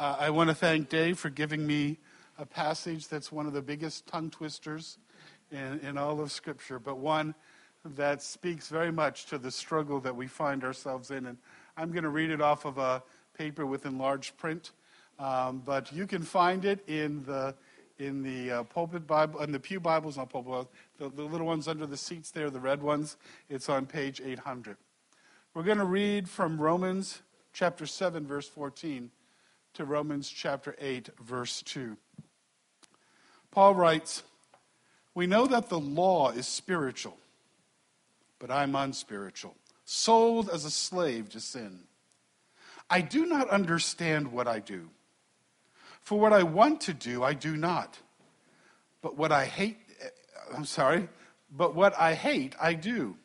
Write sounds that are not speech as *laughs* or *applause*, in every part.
Uh, I want to thank Dave for giving me a passage that's one of the biggest tongue twisters in, in all of Scripture, but one that speaks very much to the struggle that we find ourselves in. And I'm going to read it off of a paper with enlarged print, um, but you can find it in the in the uh, pulpit Bible and the pew Bibles, not pulpit, the, the little ones under the seats there, the red ones. It's on page 800. We're going to read from Romans chapter 7, verse 14, to Romans chapter 8, verse 2. Paul writes, We know that the law is spiritual, but I'm unspiritual, sold as a slave to sin. I do not understand what I do. For what I want to do, I do not. But what I hate, eh, I'm sorry, but what I hate, I do.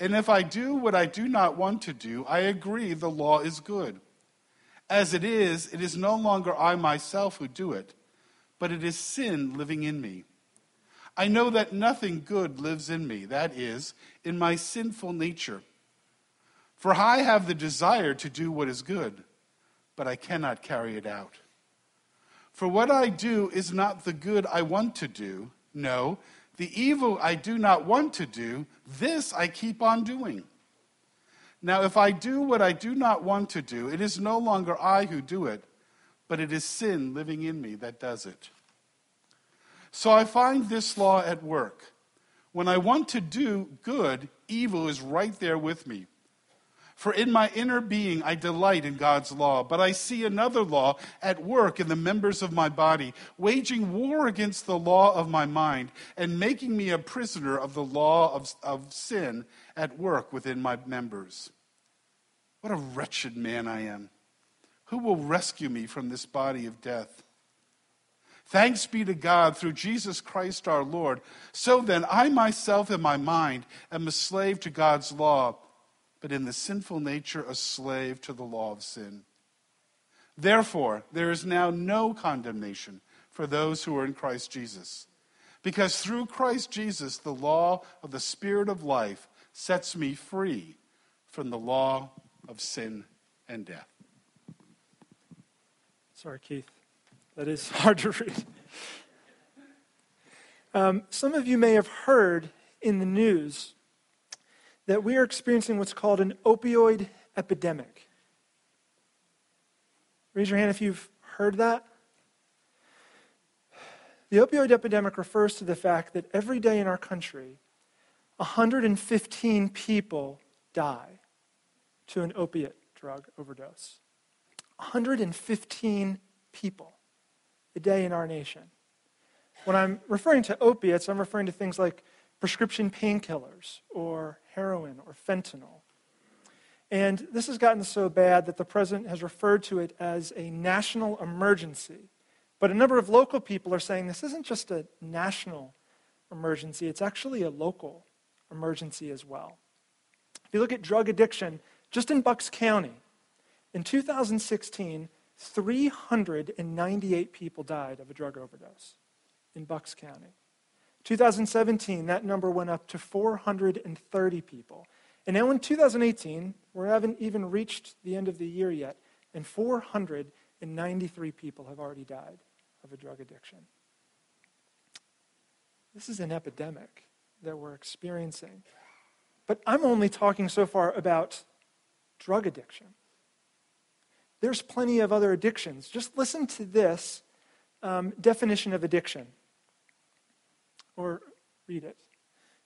And if I do what I do not want to do, I agree the law is good. As it is, it is no longer I myself who do it, but it is sin living in me. I know that nothing good lives in me, that is, in my sinful nature. For I have the desire to do what is good, but I cannot carry it out. For what I do is not the good I want to do. No, the evil I do not want to do, this I keep on doing. Now, if I do what I do not want to do, it is no longer I who do it, but it is sin living in me that does it. So I find this law at work. When I want to do good, evil is right there with me. For in my inner being I delight in God's law, but I see another law at work in the members of my body, waging war against the law of my mind and making me a prisoner of the law of, of sin at work within my members. What a wretched man I am. Who will rescue me from this body of death? Thanks be to God through Jesus Christ our Lord. So then, I myself in my mind am a slave to God's law but in the sinful nature a slave to the law of sin. Therefore, there is now no condemnation for those who are in Christ Jesus. Because through Christ Jesus, the law of the Spirit of life sets me free from the law of sin and death. Sorry, Keith. That is *laughs* hard to read. Um, some of you may have heard in the news that we are experiencing what's called an opioid epidemic. Raise your hand if you've heard that. The opioid epidemic refers to the fact that every day in our country, 115 people die to an opiate drug overdose. 115 people a day in our nation. When I'm referring to opiates, I'm referring to things like prescription painkillers or heroin or fentanyl. And this has gotten so bad that the president has referred to it as a national emergency. But a number of local people are saying this isn't just a national emergency, it's actually a local emergency as well. If you look at drug addiction, just in Bucks County, in 2016, 398 people died of a drug overdose in Bucks County. 2017, that number went up to 430 people. And now in 2018, we haven't even reached the end of the year yet, and 493 people have already died of a drug addiction. This is an epidemic that we're experiencing. But I'm only talking so far about drug addiction. There's plenty of other addictions. Just listen to this um, definition of addiction or read it.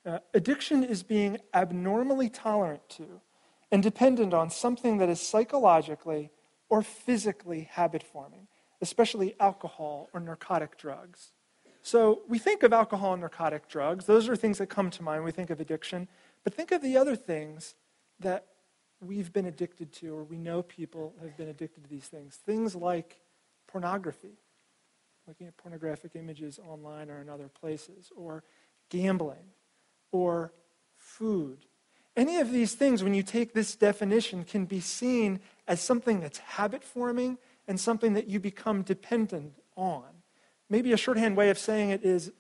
Uh, addiction is being abnormally tolerant to and dependent on something that is psychologically or physically habit forming, especially alcohol or narcotic drugs. So we think of alcohol and narcotic drugs, those are things that come to mind we think of addiction. But think of the other things that we've been addicted to, or we know people have been addicted to these things. Things like pornography, looking at pornographic images online or in other places, or gambling, or food. Any of these things, when you take this definition, can be seen as something that's habit forming and something that you become dependent on. Maybe a shorthand way of saying it is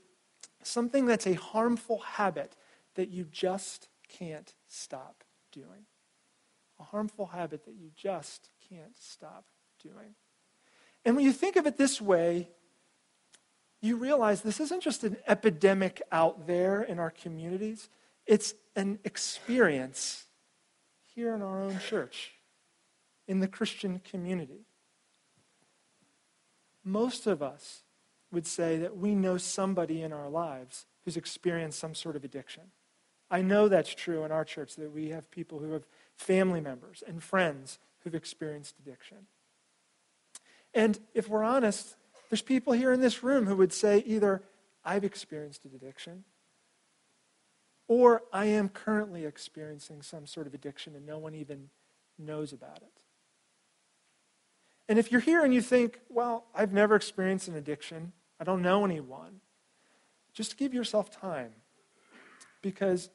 something that's a harmful habit that you just can't stop doing. A harmful habit that you just can't stop doing. And when you think of it this way, you realize this isn't just an epidemic out there in our communities, it's an experience here in our own church, in the Christian community. Most of us would say that we know somebody in our lives who's experienced some sort of addiction. I know that's true in our church, that we have people who have family members and friends who've experienced addiction. And if we're honest, there's people here in this room who would say either, I've experienced an addiction, or I am currently experiencing some sort of addiction and no one even knows about it. And if you're here and you think, well, I've never experienced an addiction, I don't know anyone, just give yourself time. Because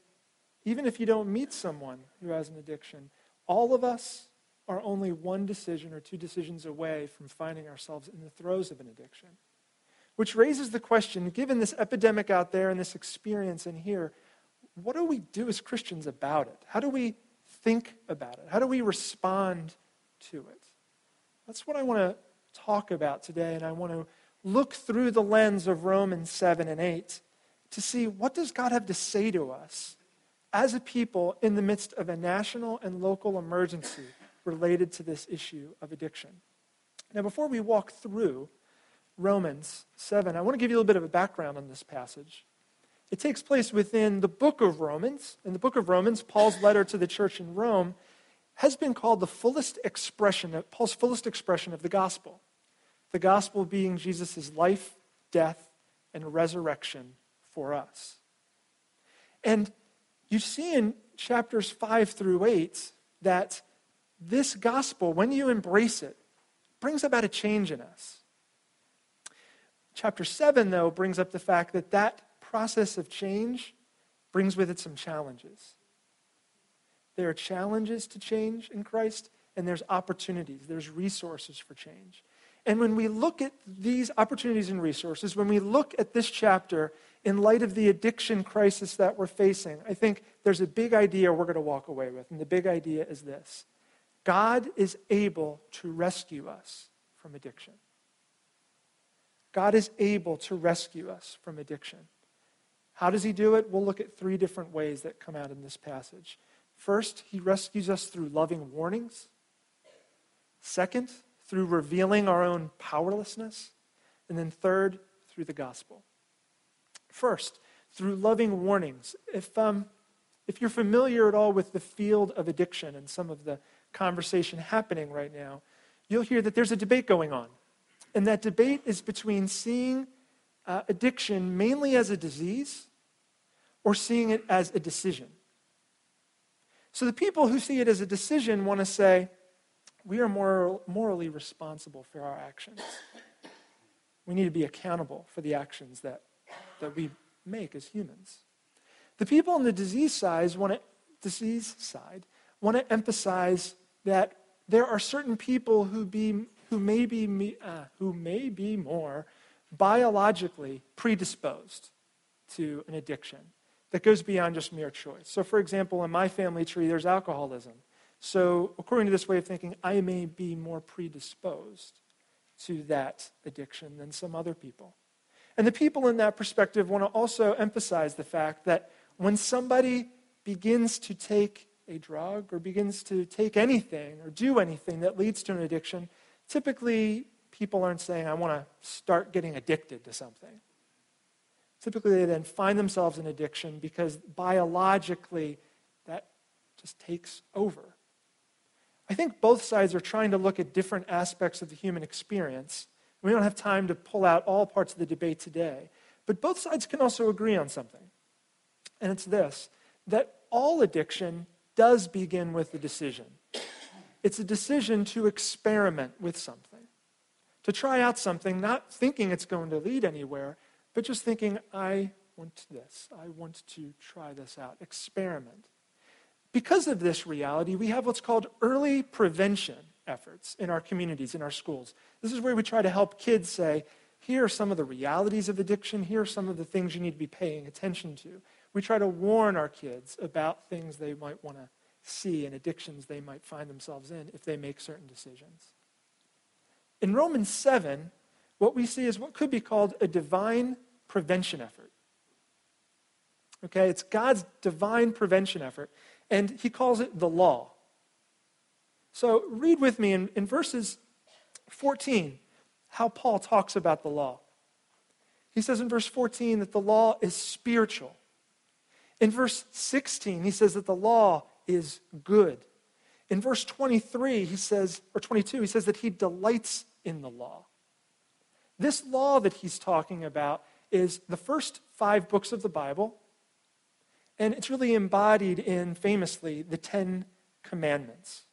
even if you don't meet someone who has an addiction, all of us are only one decision or two decisions away from finding ourselves in the throes of an addiction. Which raises the question given this epidemic out there and this experience in here, what do we do as Christians about it? How do we think about it? How do we respond to it? That's what I want to talk about today, and I want to look through the lens of Romans 7 and 8 to see what does God have to say to us as a people in the midst of a national and local emergency related to this issue of addiction. Now, before we walk through Romans 7, I want to give you a little bit of a background on this passage. It takes place within the book of Romans. In the book of Romans, Paul's letter to the church in Rome has been called the fullest expression of Paul's fullest expression of the gospel. The gospel being Jesus' life, death, and resurrection for us. And you see in chapters 5 through 8 that this gospel, when you embrace it, brings about a change in us. Chapter 7, though, brings up the fact that that process of change brings with it some challenges. There are challenges to change in Christ, and there's opportunities, there's resources for change. And when we look at these opportunities and resources, when we look at this chapter in light of the addiction crisis that we're facing, I think there's a big idea we're going to walk away with. And the big idea is this God is able to rescue us from addiction. God is able to rescue us from addiction. How does he do it? We'll look at three different ways that come out in this passage. First, he rescues us through loving warnings. Second, through revealing our own powerlessness. And then third, through the gospel. First, through loving warnings. If, um, if you're familiar at all with the field of addiction and some of the conversation happening right now, you'll hear that there's a debate going on. And that debate is between seeing uh, addiction mainly as a disease or seeing it as a decision. So the people who see it as a decision want to say, we are moral, morally responsible for our actions. We need to be accountable for the actions that, that we make as humans. The people on the disease side want to, disease side want to emphasize that there are certain people who, be, who, may be, uh, who may be more biologically predisposed to an addiction that goes beyond just mere choice. So, for example, in my family tree, there's alcoholism. So, according to this way of thinking, I may be more predisposed to that addiction than some other people. And the people in that perspective want to also emphasize the fact that when somebody begins to take a drug or begins to take anything or do anything that leads to an addiction, typically people aren't saying, I want to start getting addicted to something. Typically, they then find themselves in addiction because biologically that just takes over. I think both sides are trying to look at different aspects of the human experience. We don't have time to pull out all parts of the debate today. But both sides can also agree on something. And it's this that all addiction does begin with a decision. It's a decision to experiment with something, to try out something, not thinking it's going to lead anywhere, but just thinking, I want this. I want to try this out. Experiment. Because of this reality, we have what's called early prevention efforts in our communities, in our schools. This is where we try to help kids say, here are some of the realities of addiction, here are some of the things you need to be paying attention to. We try to warn our kids about things they might want to see and addictions they might find themselves in if they make certain decisions. In Romans 7, what we see is what could be called a divine prevention effort. Okay, it's God's divine prevention effort, and he calls it the law. So read with me in, in verses 14 how Paul talks about the law. He says in verse 14 that the law is spiritual. In verse 16, he says that the law is good. In verse 23, he says, or 22, he says that he delights in the law. This law that he's talking about is the first five books of the Bible, and it's really embodied in, famously, the Ten Commandments.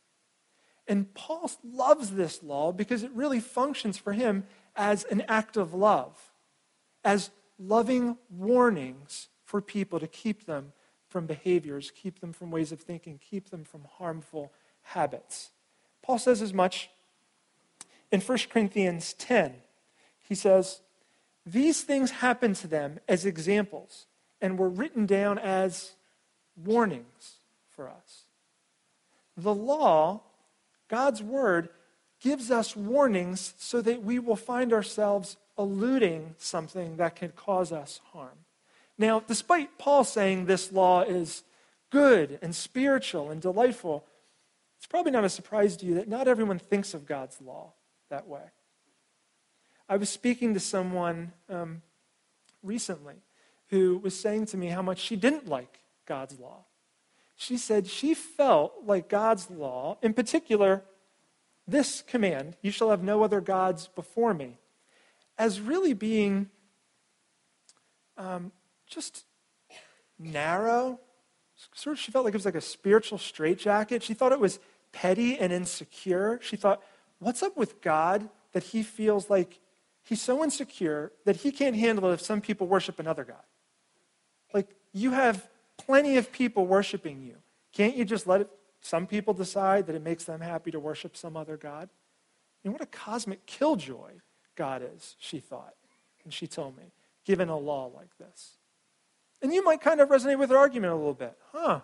And Paul loves this law because it really functions for him as an act of love, as loving warnings for people to keep them from behaviors, keep them from ways of thinking, keep them from harmful habits. Paul says as much in 1 Corinthians 10. He says, These things happen to them as examples and were written down as warnings for us. The law, God's word, gives us warnings so that we will find ourselves eluding something that can cause us harm. Now, despite Paul saying this law is good and spiritual and delightful, it's probably not a surprise to you that not everyone thinks of God's law that way. I was speaking to someone um, recently who was saying to me how much she didn't like God's law. She said she felt like God's law, in particular, this command, you shall have no other gods before me, as really being um, just narrow, sort of she felt like it was like a spiritual straitjacket. She thought it was petty and insecure. She thought, what's up with God that he feels like he's so insecure that he can't handle it if some people worship another God? Like, you have plenty of people worshiping you. Can't you just let it, some people decide that it makes them happy to worship some other God? And what a cosmic killjoy God is, she thought. And she told me, given a law like this. And you might kind of resonate with her argument a little bit. Huh,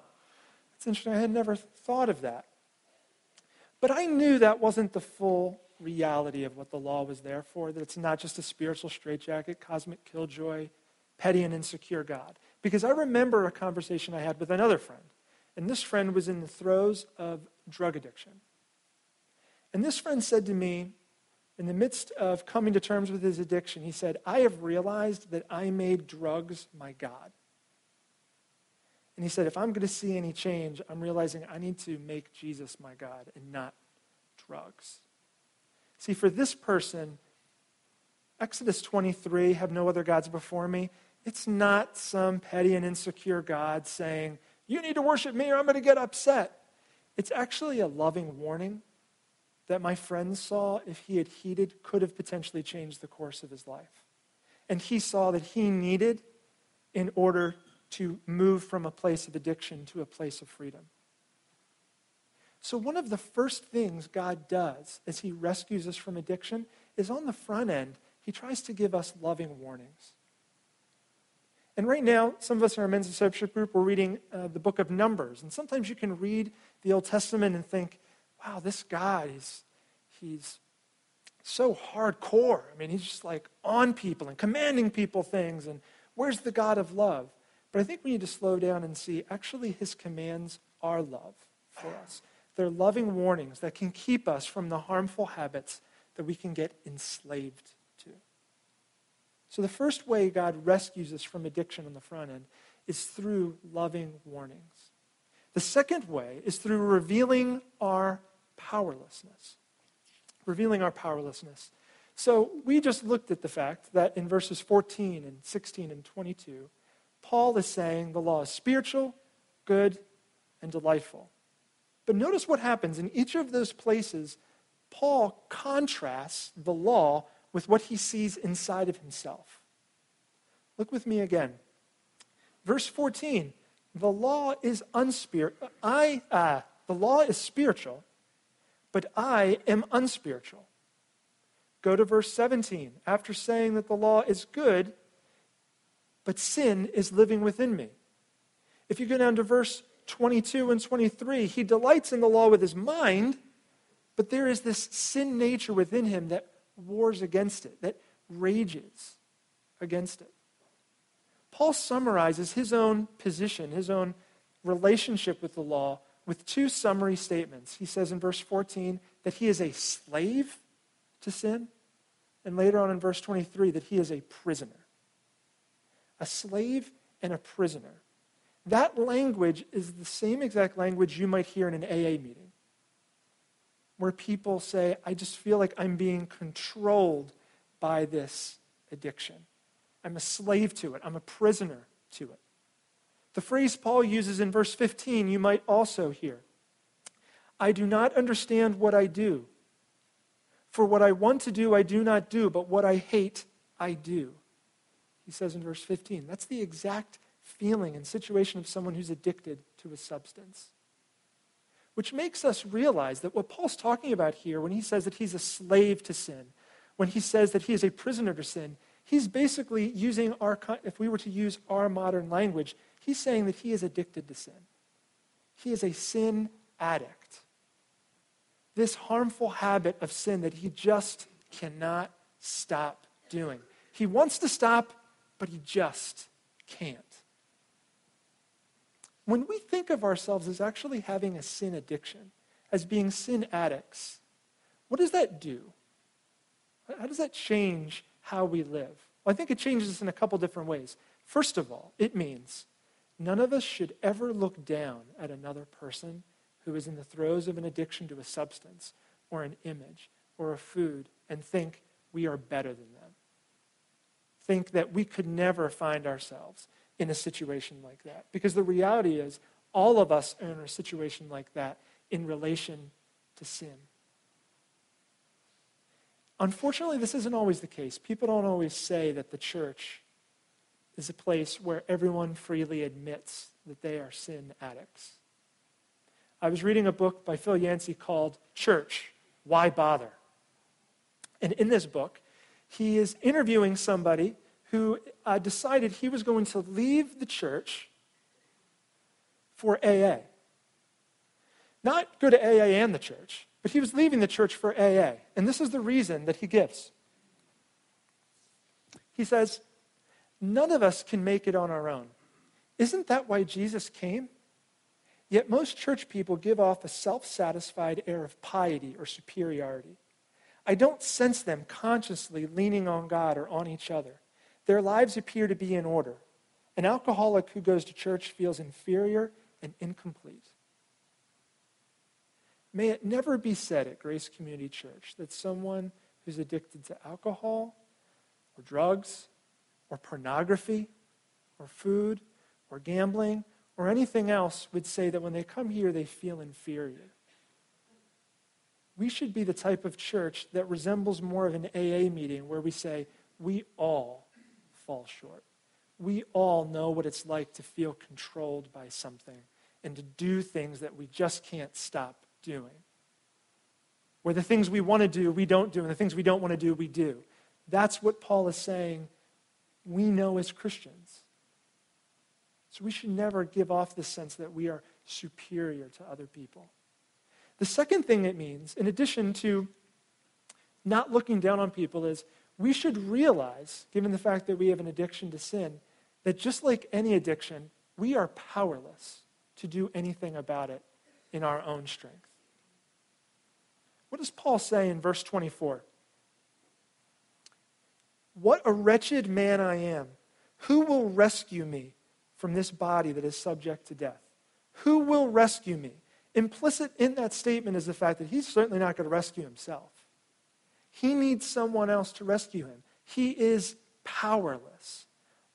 that's interesting. I had never thought of that. But I knew that wasn't the full reality of what the law was there for, that it's not just a spiritual straitjacket, cosmic killjoy, petty and insecure God. Because I remember a conversation I had with another friend, and this friend was in the throes of drug addiction. And this friend said to me, in the midst of coming to terms with his addiction, he said, I have realized that I made drugs my God. And he said, if I'm going to see any change, I'm realizing I need to make Jesus my God and not drugs. See, for this person, Exodus 23, have no other gods before me, it's not some petty and insecure God saying, you need to worship me or I'm going to get upset. It's actually a loving warning that my friend saw, if he had heeded, could have potentially changed the course of his life. And he saw that he needed in order to move from a place of addiction to a place of freedom. So, one of the first things God does as He rescues us from addiction is on the front end, He tries to give us loving warnings. And right now, some of us in our men's discipleship group, we're reading uh, the book of Numbers. And sometimes you can read the Old Testament and think, wow, this guy, he's, he's so hardcore. I mean, he's just like on people and commanding people things. And where's the God of love? But I think we need to slow down and see actually his commands are love for us. They're loving warnings that can keep us from the harmful habits that we can get enslaved. So, the first way God rescues us from addiction on the front end is through loving warnings. The second way is through revealing our powerlessness. Revealing our powerlessness. So, we just looked at the fact that in verses 14 and 16 and 22, Paul is saying the law is spiritual, good, and delightful. But notice what happens in each of those places. Paul contrasts the law with what he sees inside of himself. Look with me again. Verse 14 the law is unspiritual. I, uh, the law is spiritual, but I am unspiritual. Go to verse 17. After saying that the law is good, but sin is living within me. If you go down to verse 22 and 23, he delights in the law with his mind, but there is this sin nature within him that wars against it, that rages against it. Paul summarizes his own position, his own relationship with the law, with two summary statements. He says in verse 14 that he is a slave to sin, and later on in verse 23 that he is a prisoner. A slave and a prisoner. That language is the same exact language you might hear in an AA meeting, where people say, I just feel like I'm being controlled by this addiction. I'm a slave to it, I'm a prisoner to it. The phrase Paul uses in verse 15, you might also hear I do not understand what I do. For what I want to do, I do not do, but what I hate, I do. He says in verse 15. That's the exact feeling and situation of someone who's addicted to a substance. Which makes us realize that what Paul's talking about here, when he says that he's a slave to sin, when he says that he is a prisoner to sin, he's basically using our, if we were to use our modern language, he's saying that he is addicted to sin. He is a sin addict. This harmful habit of sin that he just cannot stop doing. He wants to stop, but he just can't. When we think of ourselves as actually having a sin addiction, as being sin addicts, what does that do? How does that change how we live? Well, I think it changes us in a couple different ways. First of all, it means none of us should ever look down at another person who is in the throes of an addiction to a substance or an image or a food and think we are better than them. Think that we could never find ourselves in a situation like that. Because the reality is, all of us are in a situation like that in relation to sin. Unfortunately, this isn't always the case. People don't always say that the church is a place where everyone freely admits that they are sin addicts. I was reading a book by Phil Yancey called Church Why Bother? And in this book, he is interviewing somebody who uh, decided he was going to leave the church for AA. Not go to AA and the church, but he was leaving the church for AA. And this is the reason that he gives. He says, None of us can make it on our own. Isn't that why Jesus came? Yet most church people give off a self satisfied air of piety or superiority. I don't sense them consciously leaning on God or on each other. Their lives appear to be in order. An alcoholic who goes to church feels inferior and incomplete. May it never be said at Grace Community Church that someone who's addicted to alcohol or drugs or pornography or food or gambling or anything else would say that when they come here, they feel inferior. We should be the type of church that resembles more of an AA meeting where we say, we all fall short. We all know what it's like to feel controlled by something and to do things that we just can't stop doing. Where the things we want to do, we don't do, and the things we don't want to do, we do. That's what Paul is saying we know as Christians. So we should never give off the sense that we are superior to other people. The second thing it means, in addition to not looking down on people, is we should realize, given the fact that we have an addiction to sin, that just like any addiction, we are powerless to do anything about it in our own strength. What does Paul say in verse 24? What a wretched man I am. Who will rescue me from this body that is subject to death. Who will rescue me? Implicit in that statement is the fact that he's certainly not going to rescue himself. He needs someone else to rescue him. He is powerless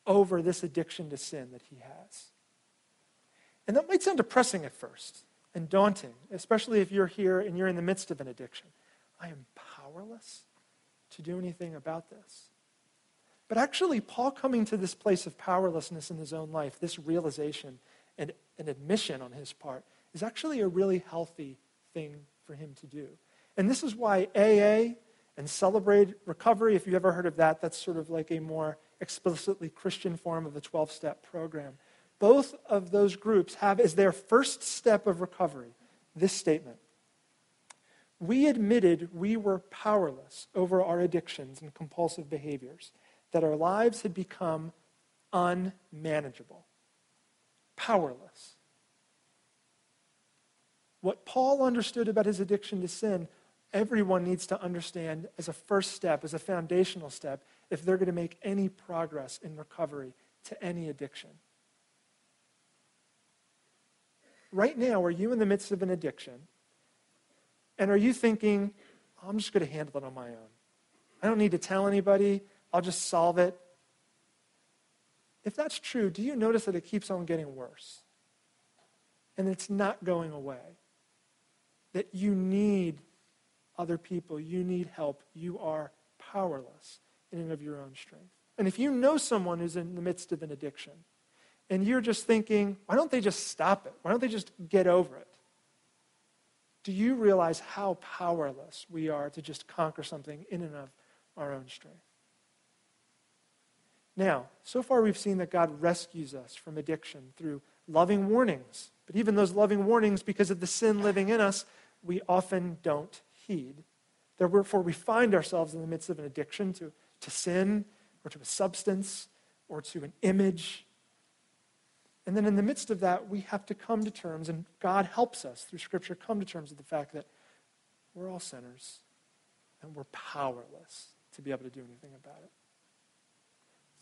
over this addiction to sin that he has. And that might sound depressing at first and daunting, especially if you're here and you're in the midst of an addiction. I am powerless to do anything about this. But actually, Paul coming to this place of powerlessness in his own life, this realization and an admission on his part, is actually a really healthy thing for him to do. And this is why AA and Celebrate Recovery, if you've ever heard of that, that's sort of like a more explicitly Christian form of the 12 step program. Both of those groups have as their first step of recovery this statement we admitted we were powerless over our addictions and compulsive behaviors, that our lives had become unmanageable, powerless. What Paul understood about his addiction to sin, everyone needs to understand as a first step, as a foundational step, if they're going to make any progress in recovery to any addiction. Right now, are you in the midst of an addiction? And are you thinking, I'm just going to handle it on my own? I don't need to tell anybody. I'll just solve it. If that's true, do you notice that it keeps on getting worse? And it's not going away. That you need other people, you need help, you are powerless in and of your own strength. And if you know someone who's in the midst of an addiction, and you're just thinking, why don't they just stop it? Why don't they just get over it? Do you realize how powerless we are to just conquer something in and of our own strength? Now, so far we've seen that God rescues us from addiction through loving warnings. But even those loving warnings, because of the sin living in us, we often don't heed. Therefore, we find ourselves in the midst of an addiction to, to sin or to a substance or to an image and then in the midst of that, we have to come to terms, and God helps us through Scripture come to terms with the fact that we're all sinners and we're powerless to be able to do anything about it.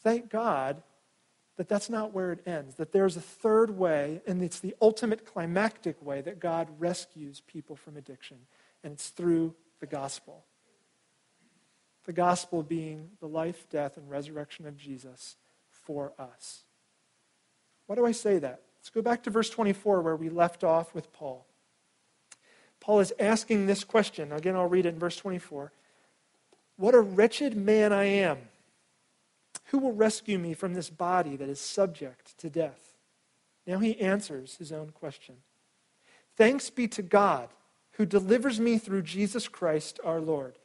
Thank God that that's not where it ends, that there's a third way, and it's the ultimate climactic way that God rescues people from addiction, and it's through the gospel. The gospel being the life, death, and resurrection of Jesus for us. Why do I say that? Let's go back to verse 24 where we left off with Paul. Paul is asking this question. Again, I'll read it in verse 24. What a wretched man I am. Who will rescue me from this body that is subject to death? Now he answers his own question. Thanks be to God who delivers me through Jesus Christ our Lord.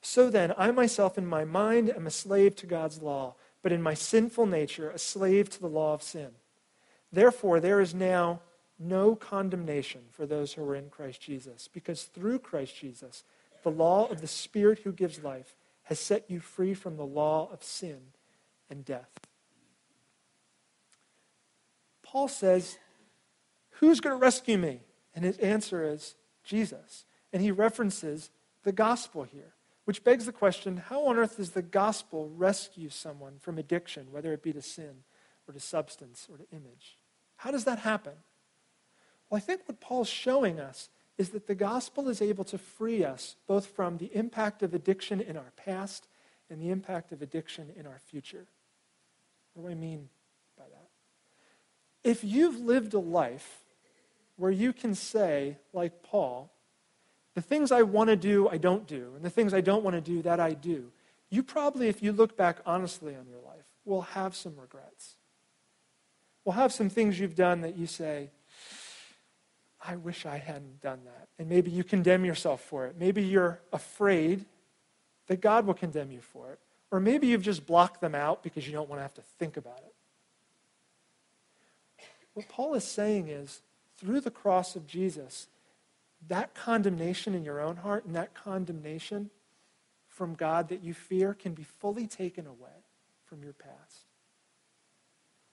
So then, I myself in my mind am a slave to God's law, but in my sinful nature, a slave to the law of sin. Therefore, there is now no condemnation for those who are in Christ Jesus, because through Christ Jesus, the law of the Spirit who gives life has set you free from the law of sin and death. Paul says, Who's going to rescue me? And his answer is Jesus. And he references the gospel here, which begs the question how on earth does the gospel rescue someone from addiction, whether it be to sin or to substance or to image? How does that happen? Well, I think what Paul's showing us is that the gospel is able to free us both from the impact of addiction in our past and the impact of addiction in our future. What do I mean by that? If you've lived a life where you can say, like Paul, the things I want to do, I don't do, and the things I don't want to do, that I do, you probably, if you look back honestly on your life, will have some regrets will have some things you've done that you say, I wish I hadn't done that. And maybe you condemn yourself for it. Maybe you're afraid that God will condemn you for it. Or maybe you've just blocked them out because you don't want to have to think about it. What Paul is saying is, through the cross of Jesus, that condemnation in your own heart and that condemnation from God that you fear can be fully taken away from your past.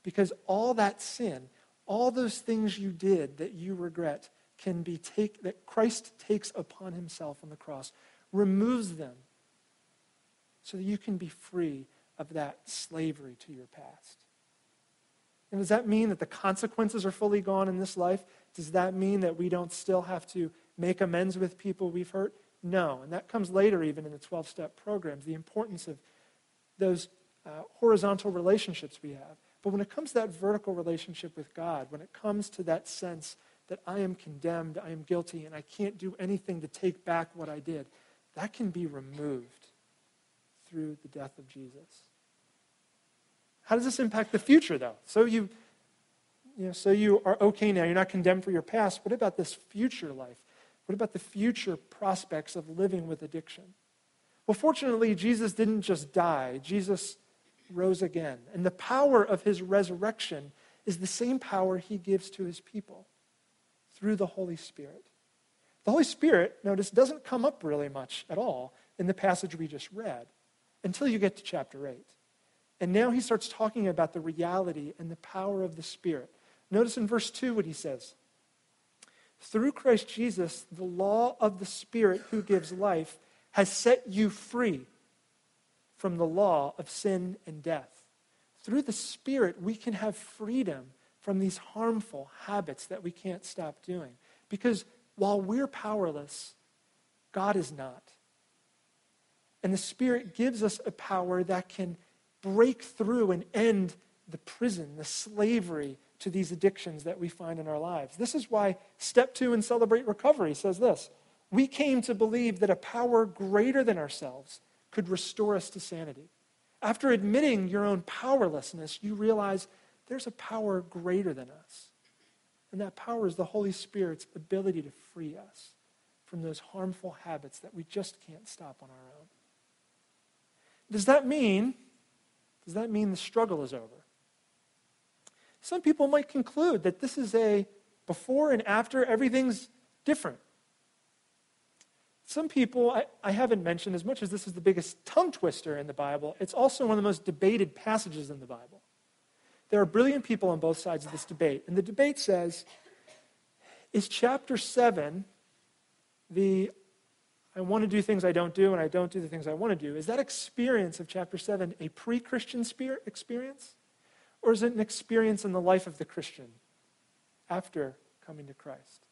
Because all that sin, all those things you did that you regret, can be take that Christ takes upon himself on the cross, removes them so that you can be free of that slavery to your past. And does that mean that the consequences are fully gone in this life? Does that mean that we don't still have to make amends with people we've hurt? No. And that comes later, even in the 12 step programs, the importance of those uh, horizontal relationships we have. But when it comes to that vertical relationship with God, when it comes to that sense that I am condemned, I am guilty, and I can't do anything to take back what I did, that can be removed through the death of Jesus. How does this impact the future, though? So you, you know, so you are okay now. You're not condemned for your past. What about this future life? What about the future prospects of living with addiction? Well, fortunately, Jesus didn't just die. Jesus rose again. And the power of his resurrection is the same power he gives to his people through the Holy Spirit. The Holy Spirit, notice, doesn't come up really much at all in the passage we just read until you get to chapter 8. And now he starts talking about the reality and the power of the Spirit. Notice in verse 2 what he says Through Christ Jesus, the law of the Spirit who gives life has set you free from the law of sin and death. Through the Spirit, we can have freedom from these harmful habits that we can't stop doing. Because while we're powerless, God is not. And the Spirit gives us a power that can break through and end the prison, the slavery to these addictions that we find in our lives. This is why step two in Celebrate Recovery says this We came to believe that a power greater than ourselves could restore us to sanity. After admitting your own powerlessness, you realize there's a power greater than us. And that power is the Holy Spirit's ability to free us from those harmful habits that we just can't stop on our own. Does that mean does that mean the struggle is over? Some people might conclude that this is a before and after, everything's different. Some people, I, I, haven't mentioned, as much as this is the biggest tongue twister in the Bible, it's also one of the most debated passages in the Bible. There are brilliant people on both sides of this debate. And the debate says is chapter 7 the I want to do things I don't do and I don't do the things I want to do, is that experience of chapter 7 a pre Christian experience? Or is it an experience in the life of the Christian after coming to Christ?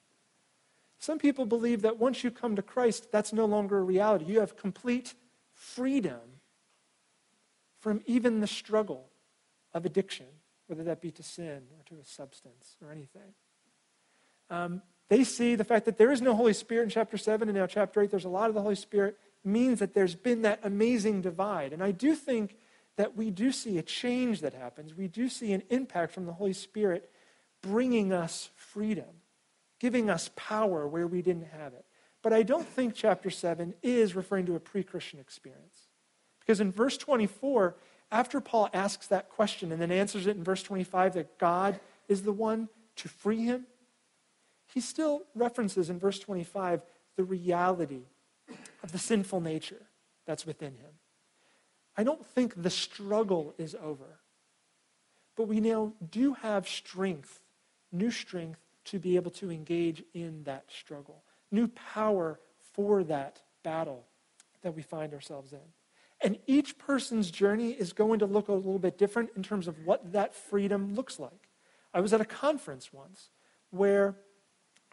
Some people believe that once you come to Christ, that's no longer a reality. You have complete freedom from even the struggle of addiction, whether that be to sin or to a substance or anything. Um, they see the fact that there is no Holy Spirit in chapter 7 and now chapter 8, there's a lot of the Holy Spirit, means that there's been that amazing divide. And I do think that we do see a change that happens. We do see an impact from the Holy Spirit bringing us freedom, giving us power where we didn't have it. But I don't think chapter 7 is referring to a pre Christian experience. Because in verse 24, after Paul asks that question and then answers it in verse 25 that God is the one to free him, he still references in verse 25 the reality of the sinful nature that's within him. I don't think the struggle is over. But we now do have strength, new strength, to be able to engage in that struggle, new power for that battle that we find ourselves in. And each person's journey is going to look a little bit different in terms of what that freedom looks like. I was at a conference once where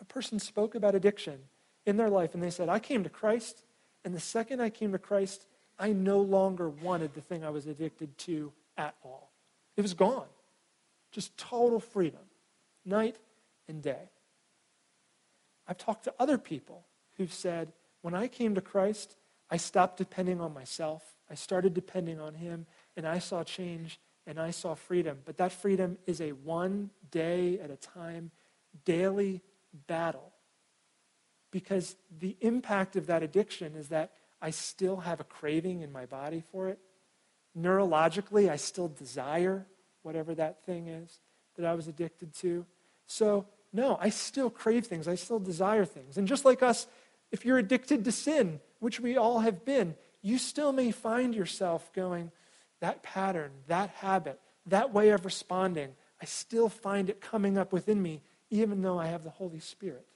a person spoke about addiction in their life and they said, I came to Christ, and the second I came to Christ, I no longer wanted the thing I was addicted to at all. It was gone. Just total freedom, night and day. I've talked to other people who've said, when I came to Christ, I stopped depending on myself. I started depending on Him, and I saw change and I saw freedom. But that freedom is a one day at a time, daily battle. Because the impact of that addiction is that I still have a craving in my body for it. Neurologically, I still desire whatever that thing is that I was addicted to. So, no, I still crave things. I still desire things. And just like us, if you're addicted to sin, which we all have been, you still may find yourself going, that pattern, that habit, that way of responding, I still find it coming up within me even though I have the Holy Spirit.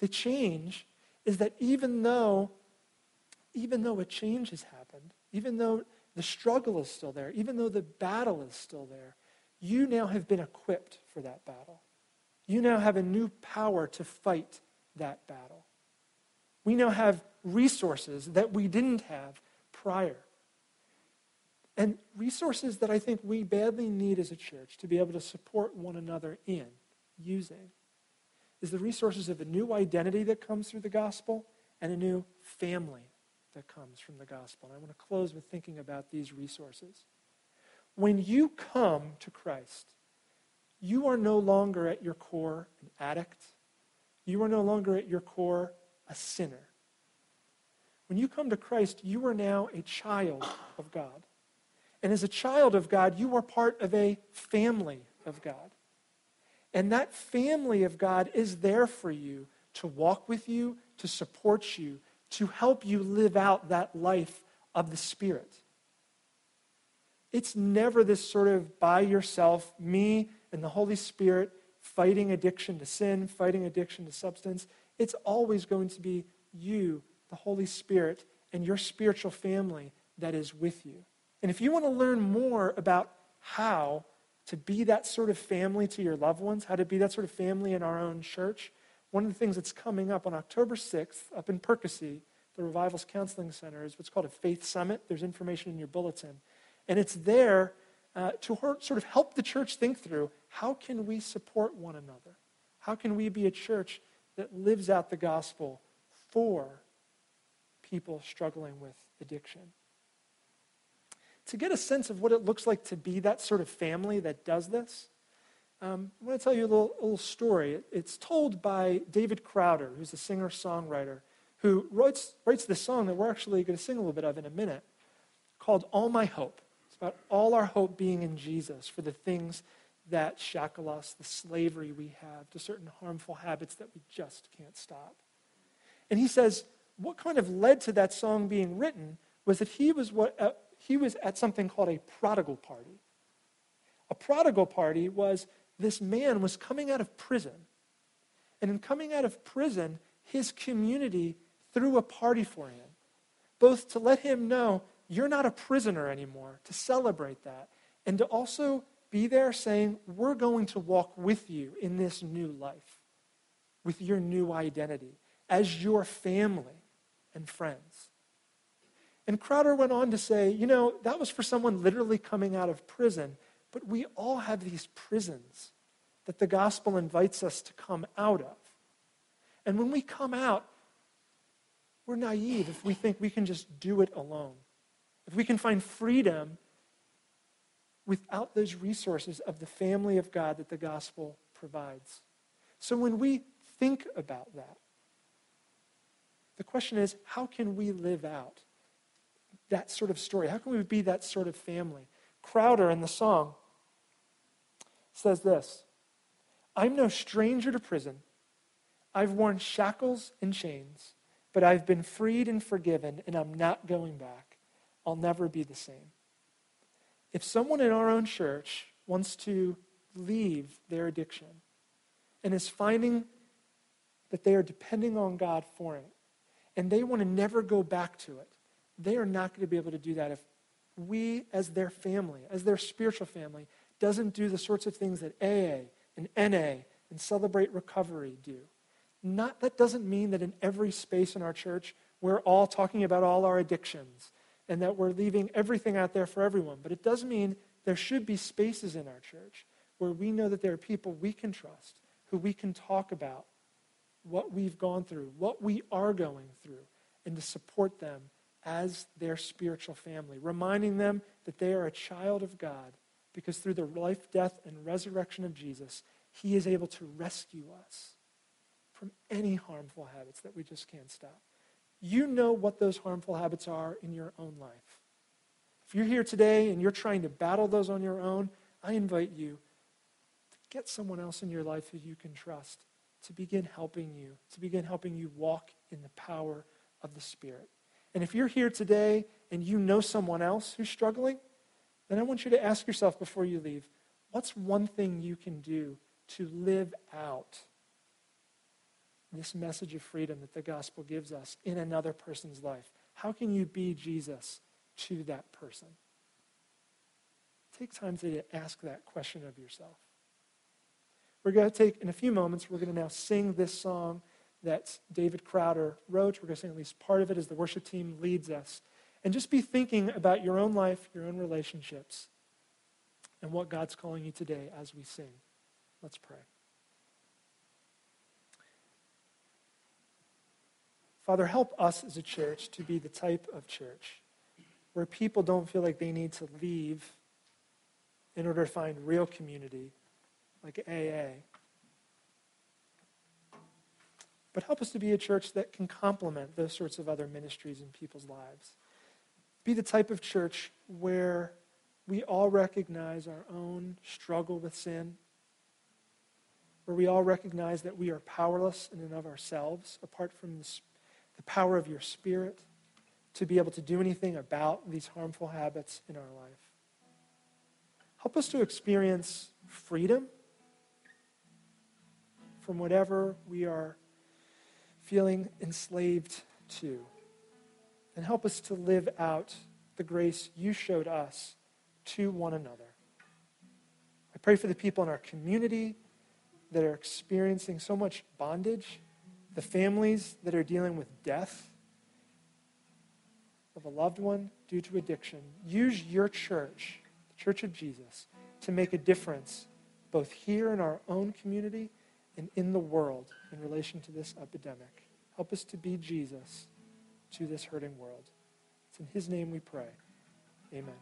The change is that even though, even though a change has happened, even though the struggle is still there, even though the battle is still there, you now have been equipped for that battle. You now have a new power to fight that battle. We now have resources that we didn't have prior. And resources that I think we badly need as a church to be able to support one another in using is the resources of a new identity that comes through the gospel and a new family that comes from the gospel. And I want to close with thinking about these resources. When you come to Christ, you are no longer at your core an addict. You are no longer at your core a sinner. When you come to Christ, you are now a child of God. And as a child of God, you are part of a family of God. And that family of God is there for you to walk with you, to support you, to help you live out that life of the Spirit. It's never this sort of by yourself, me and the Holy Spirit fighting addiction to sin, fighting addiction to substance. It's always going to be you, the Holy Spirit, and your spiritual family that is with you. And if you want to learn more about how to be that sort of family to your loved ones, how to be that sort of family in our own church, one of the things that's coming up on October 6th up in Percy, the Revivals Counseling Center, is what's called a Faith Summit. There's information in your bulletin. And it's there uh, to sort of help the church think through how can we support one another? How can we be a church that lives out the gospel for people struggling with addiction? To get a sense of what it looks like to be that sort of family that does this, um, I want to tell you a little, a little story. It's told by David Crowder, who's a singer songwriter, who writes, writes this song that we're actually going to sing a little bit of in a minute called All My Hope. It's about all our hope being in Jesus for the things that shackle us, the slavery we have to certain harmful habits that we just can't stop. And he says, what kind of led to that song being written was that he was, what, uh, he was at something called a prodigal party. A prodigal party was this man was coming out of prison. And in coming out of prison, his community threw a party for him, both to let him know you're not a prisoner anymore, to celebrate that, and to also be there saying, We're going to walk with you in this new life, with your new identity, as your family and friends. And Crowder went on to say, You know, that was for someone literally coming out of prison, but we all have these prisons that the gospel invites us to come out of. And when we come out, we're naive if we think we can just do it alone if we can find freedom without those resources of the family of God that the gospel provides. So when we think about that, the question is how can we live out that sort of story? How can we be that sort of family? Crowder in the song says this I'm no stranger to prison. I've worn shackles and chains, but I've been freed and forgiven, and I'm not going back. I'll never be the same. If someone in our own church wants to leave their addiction and is finding that they are depending on God for it, and they want to never go back to it, they are not going to be able to do that if we, as their family, as their spiritual family, doesn't do the sorts of things that AA and NA and Celebrate Recovery do. Not, that doesn't mean that in every space in our church we're all talking about all our addictions and that we're leaving everything out there for everyone. But it does mean there should be spaces in our church where we know that there are people we can trust, who we can talk about what we've gone through, what we are going through, and to support them as their spiritual family, reminding them that they are a child of God because through the life, death, and resurrection of Jesus, he is able to rescue us from any harmful habits that we just can't stop. You know what those harmful habits are in your own life. If you're here today and you're trying to battle those on your own, I invite you to get someone else in your life who you can trust to begin helping you, to begin helping you walk in the power of the Spirit. And if you're here today and you know someone else who's struggling, then I want you to ask yourself before you leave what's one thing you can do to live out this message of freedom that the gospel gives us in another person's life? How can you be Jesus to that person? Take time to ask that question of yourself. We're going to take, in a few moments, we're going to now sing this song that David Crowder wrote. We're going to sing at least part of it as the worship team leads us. And just be thinking about your own life, your own relationships, and what God's calling you today as we sing. Let's pray. Father, help us as a church to be the type of church where people don't feel like they need to leave in order to find real community like AA. But help us to be a church that can complement those sorts of other ministries in people's lives. Be the type of church where we all recognize our own struggle with sin where we all recognize that we are powerless in and of ourselves, apart from the, power of your Spirit, to be able to do anything about these harmful habits in our life. Help us to experience freedom from whatever we are feeling enslaved to. And help us to live out the grace you showed us to one another. I pray for the people in our community that are experiencing so much bondage, the families that are dealing with death of a loved one due to addiction. Use your church, the Church of Jesus, to make a difference both here in our own community and in the world in relation to this epidemic. Help us to be Jesus to this hurting world. It's in his name we pray. Amen.